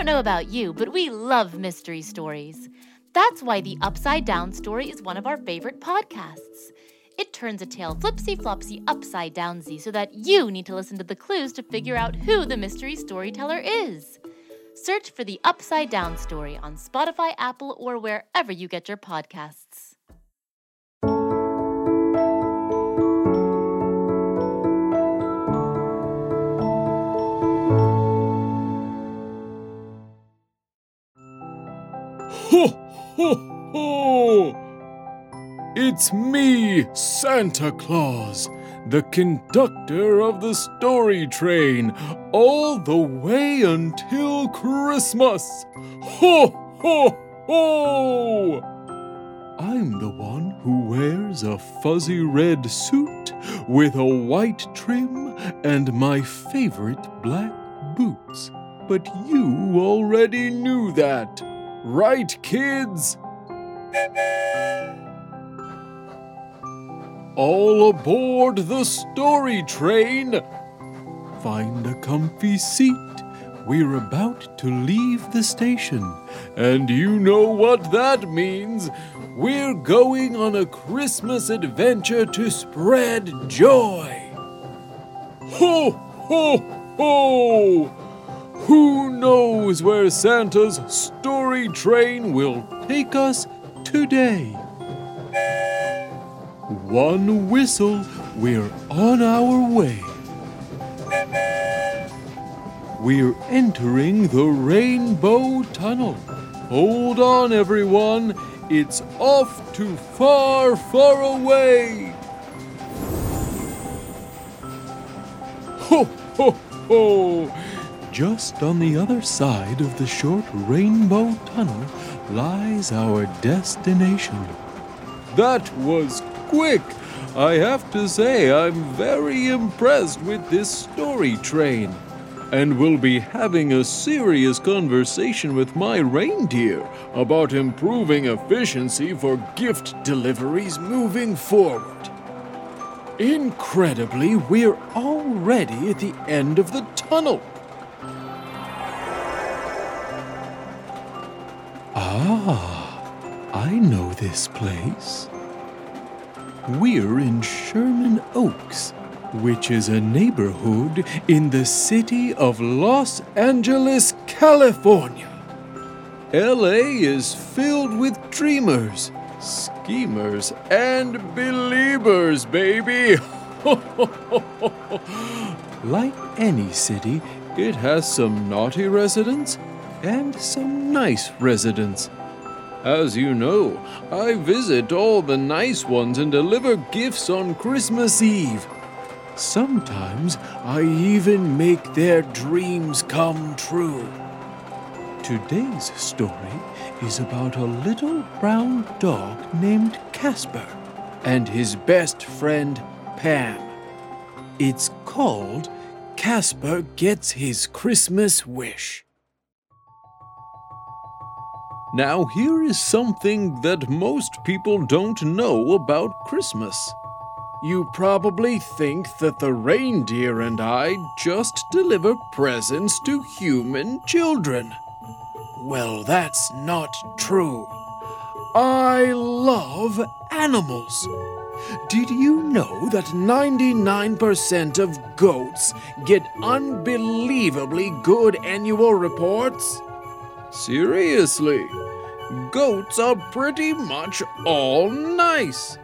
Don't know about you, but we love mystery stories. That's why The Upside Down Story is one of our favorite podcasts. It turns a tale flipsy flopsy upside downsy so that you need to listen to the clues to figure out who the mystery storyteller is. Search for The Upside Down Story on Spotify, Apple, or wherever you get your podcasts. Ho, ho, ho! It's me, Santa Claus, the conductor of the story train, all the way until Christmas. Ho, ho, ho! I'm the one who wears a fuzzy red suit with a white trim and my favorite black boots. But you already knew that. Right, kids? All aboard the story train! Find a comfy seat. We're about to leave the station. And you know what that means. We're going on a Christmas adventure to spread joy. Ho, ho, ho! Who knows where Santa's story train will take us today? One whistle, we're on our way. We're entering the Rainbow Tunnel. Hold on, everyone. It's off to far, far away. Ho, ho, ho! Just on the other side of the short rainbow tunnel lies our destination. That was quick! I have to say, I'm very impressed with this story train. And we'll be having a serious conversation with my reindeer about improving efficiency for gift deliveries moving forward. Incredibly, we're already at the end of the tunnel. Ah, I know this place. We're in Sherman Oaks, which is a neighborhood in the city of Los Angeles, California. LA is filled with dreamers, schemers, and believers, baby. like any city, it has some naughty residents and some nice residents. As you know, I visit all the nice ones and deliver gifts on Christmas Eve. Sometimes I even make their dreams come true. Today's story is about a little brown dog named Casper and his best friend Pam. It's called Casper Gets His Christmas Wish. Now, here is something that most people don't know about Christmas. You probably think that the reindeer and I just deliver presents to human children. Well, that's not true. I love animals. Did you know that 99% of goats get unbelievably good annual reports? Seriously, goats are pretty much all nice.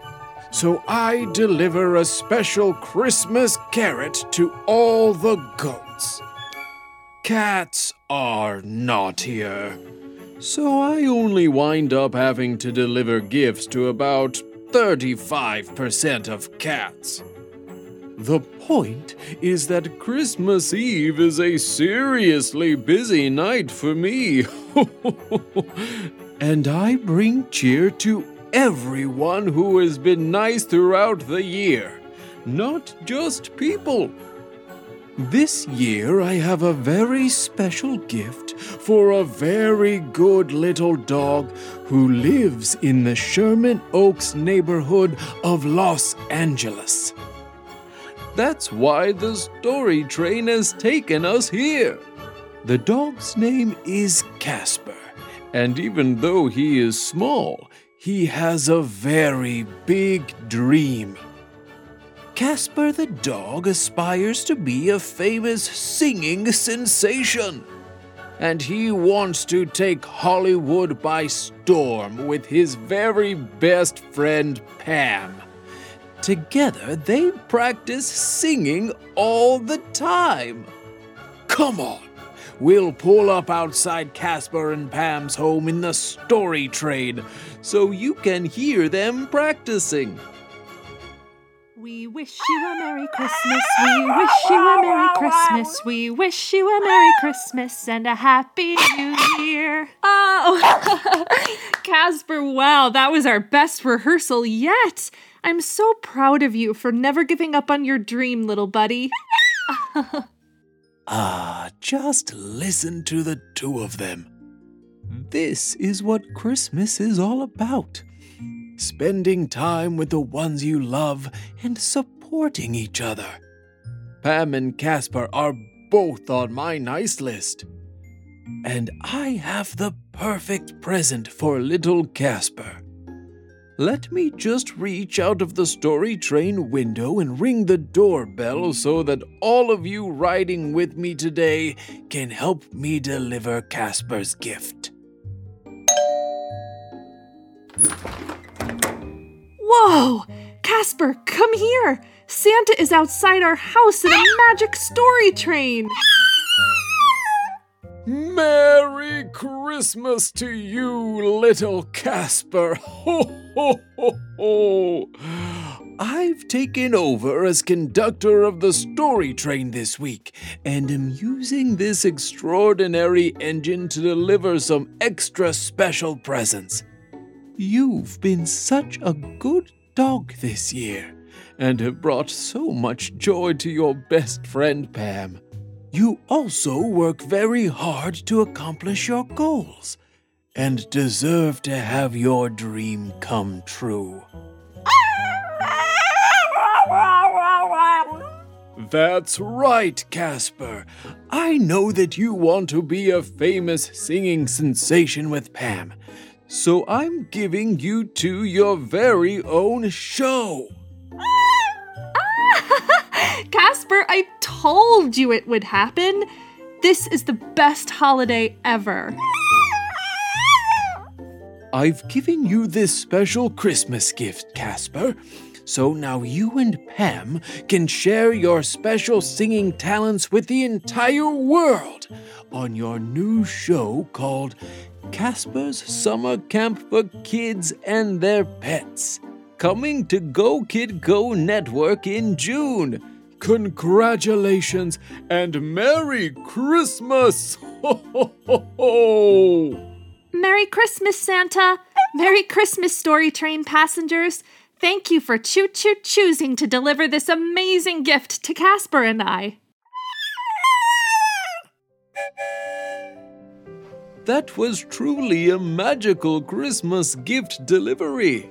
So I deliver a special Christmas carrot to all the goats. Cats are naughtier. So I only wind up having to deliver gifts to about 35% of cats. The point is that Christmas Eve is a seriously busy night for me. and I bring cheer to everyone who has been nice throughout the year, not just people. This year I have a very special gift for a very good little dog who lives in the Sherman Oaks neighborhood of Los Angeles. That's why the story train has taken us here. The dog's name is Casper, and even though he is small, he has a very big dream. Casper the dog aspires to be a famous singing sensation. And he wants to take Hollywood by storm with his very best friend Pam. Together, they practice singing all the time. Come on, we'll pull up outside Casper and Pam's home in the story train so you can hear them practicing. We wish you a Merry Christmas. We wish you a Merry Christmas. We wish you a Merry Christmas and a Happy New Year. Oh, Casper, wow, that was our best rehearsal yet. I'm so proud of you for never giving up on your dream, little buddy. ah, just listen to the two of them. This is what Christmas is all about spending time with the ones you love and supporting each other. Pam and Casper are both on my nice list. And I have the perfect present for little Casper. Let me just reach out of the story train window and ring the doorbell so that all of you riding with me today can help me deliver Casper's gift. Whoa! Casper, come here! Santa is outside our house in a magic story train! Merry Christmas to you, little Casper! Ho, ho, ho, ho! I've taken over as conductor of the story train this week and am using this extraordinary engine to deliver some extra special presents. You've been such a good dog this year and have brought so much joy to your best friend Pam. You also work very hard to accomplish your goals and deserve to have your dream come true. That's right, Casper. I know that you want to be a famous singing sensation with Pam, so I'm giving you two your very own show. Casper, I told you it would happen. This is the best holiday ever. I've given you this special Christmas gift, Casper. So now you and Pam can share your special singing talents with the entire world on your new show called Casper's Summer Camp for Kids and Their Pets, coming to Go Kid Go Network in June. Congratulations and Merry Christmas! Ho, ho, ho, ho. Merry Christmas, Santa! Merry Christmas, Story Train passengers! Thank you for choo choo choosing to deliver this amazing gift to Casper and I. That was truly a magical Christmas gift delivery.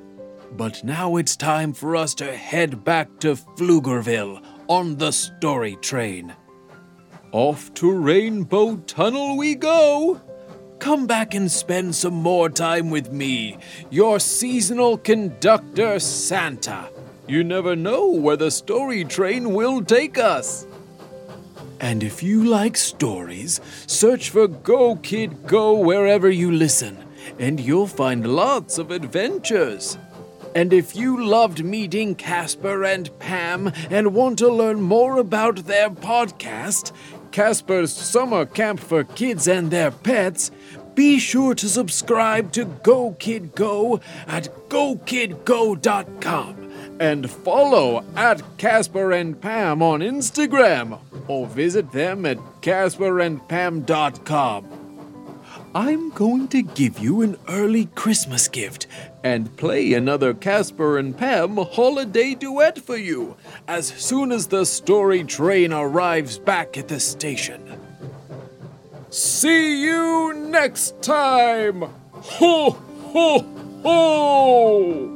But now it's time for us to head back to Pflugerville on the story train. Off to Rainbow Tunnel we go! Come back and spend some more time with me, your seasonal conductor, Santa. You never know where the story train will take us. And if you like stories, search for Go Kid Go wherever you listen, and you'll find lots of adventures. And if you loved meeting Casper and Pam and want to learn more about their podcast, Casper's Summer Camp for Kids and Their Pets, be sure to subscribe to Go Kid Go at gokidgo.com and follow at Casper and Pam on Instagram or visit them at casperandpam.com. I'm going to give you an early Christmas gift and play another Casper and Pam holiday duet for you as soon as the story train arrives back at the station. See you next time! Ho, ho, ho!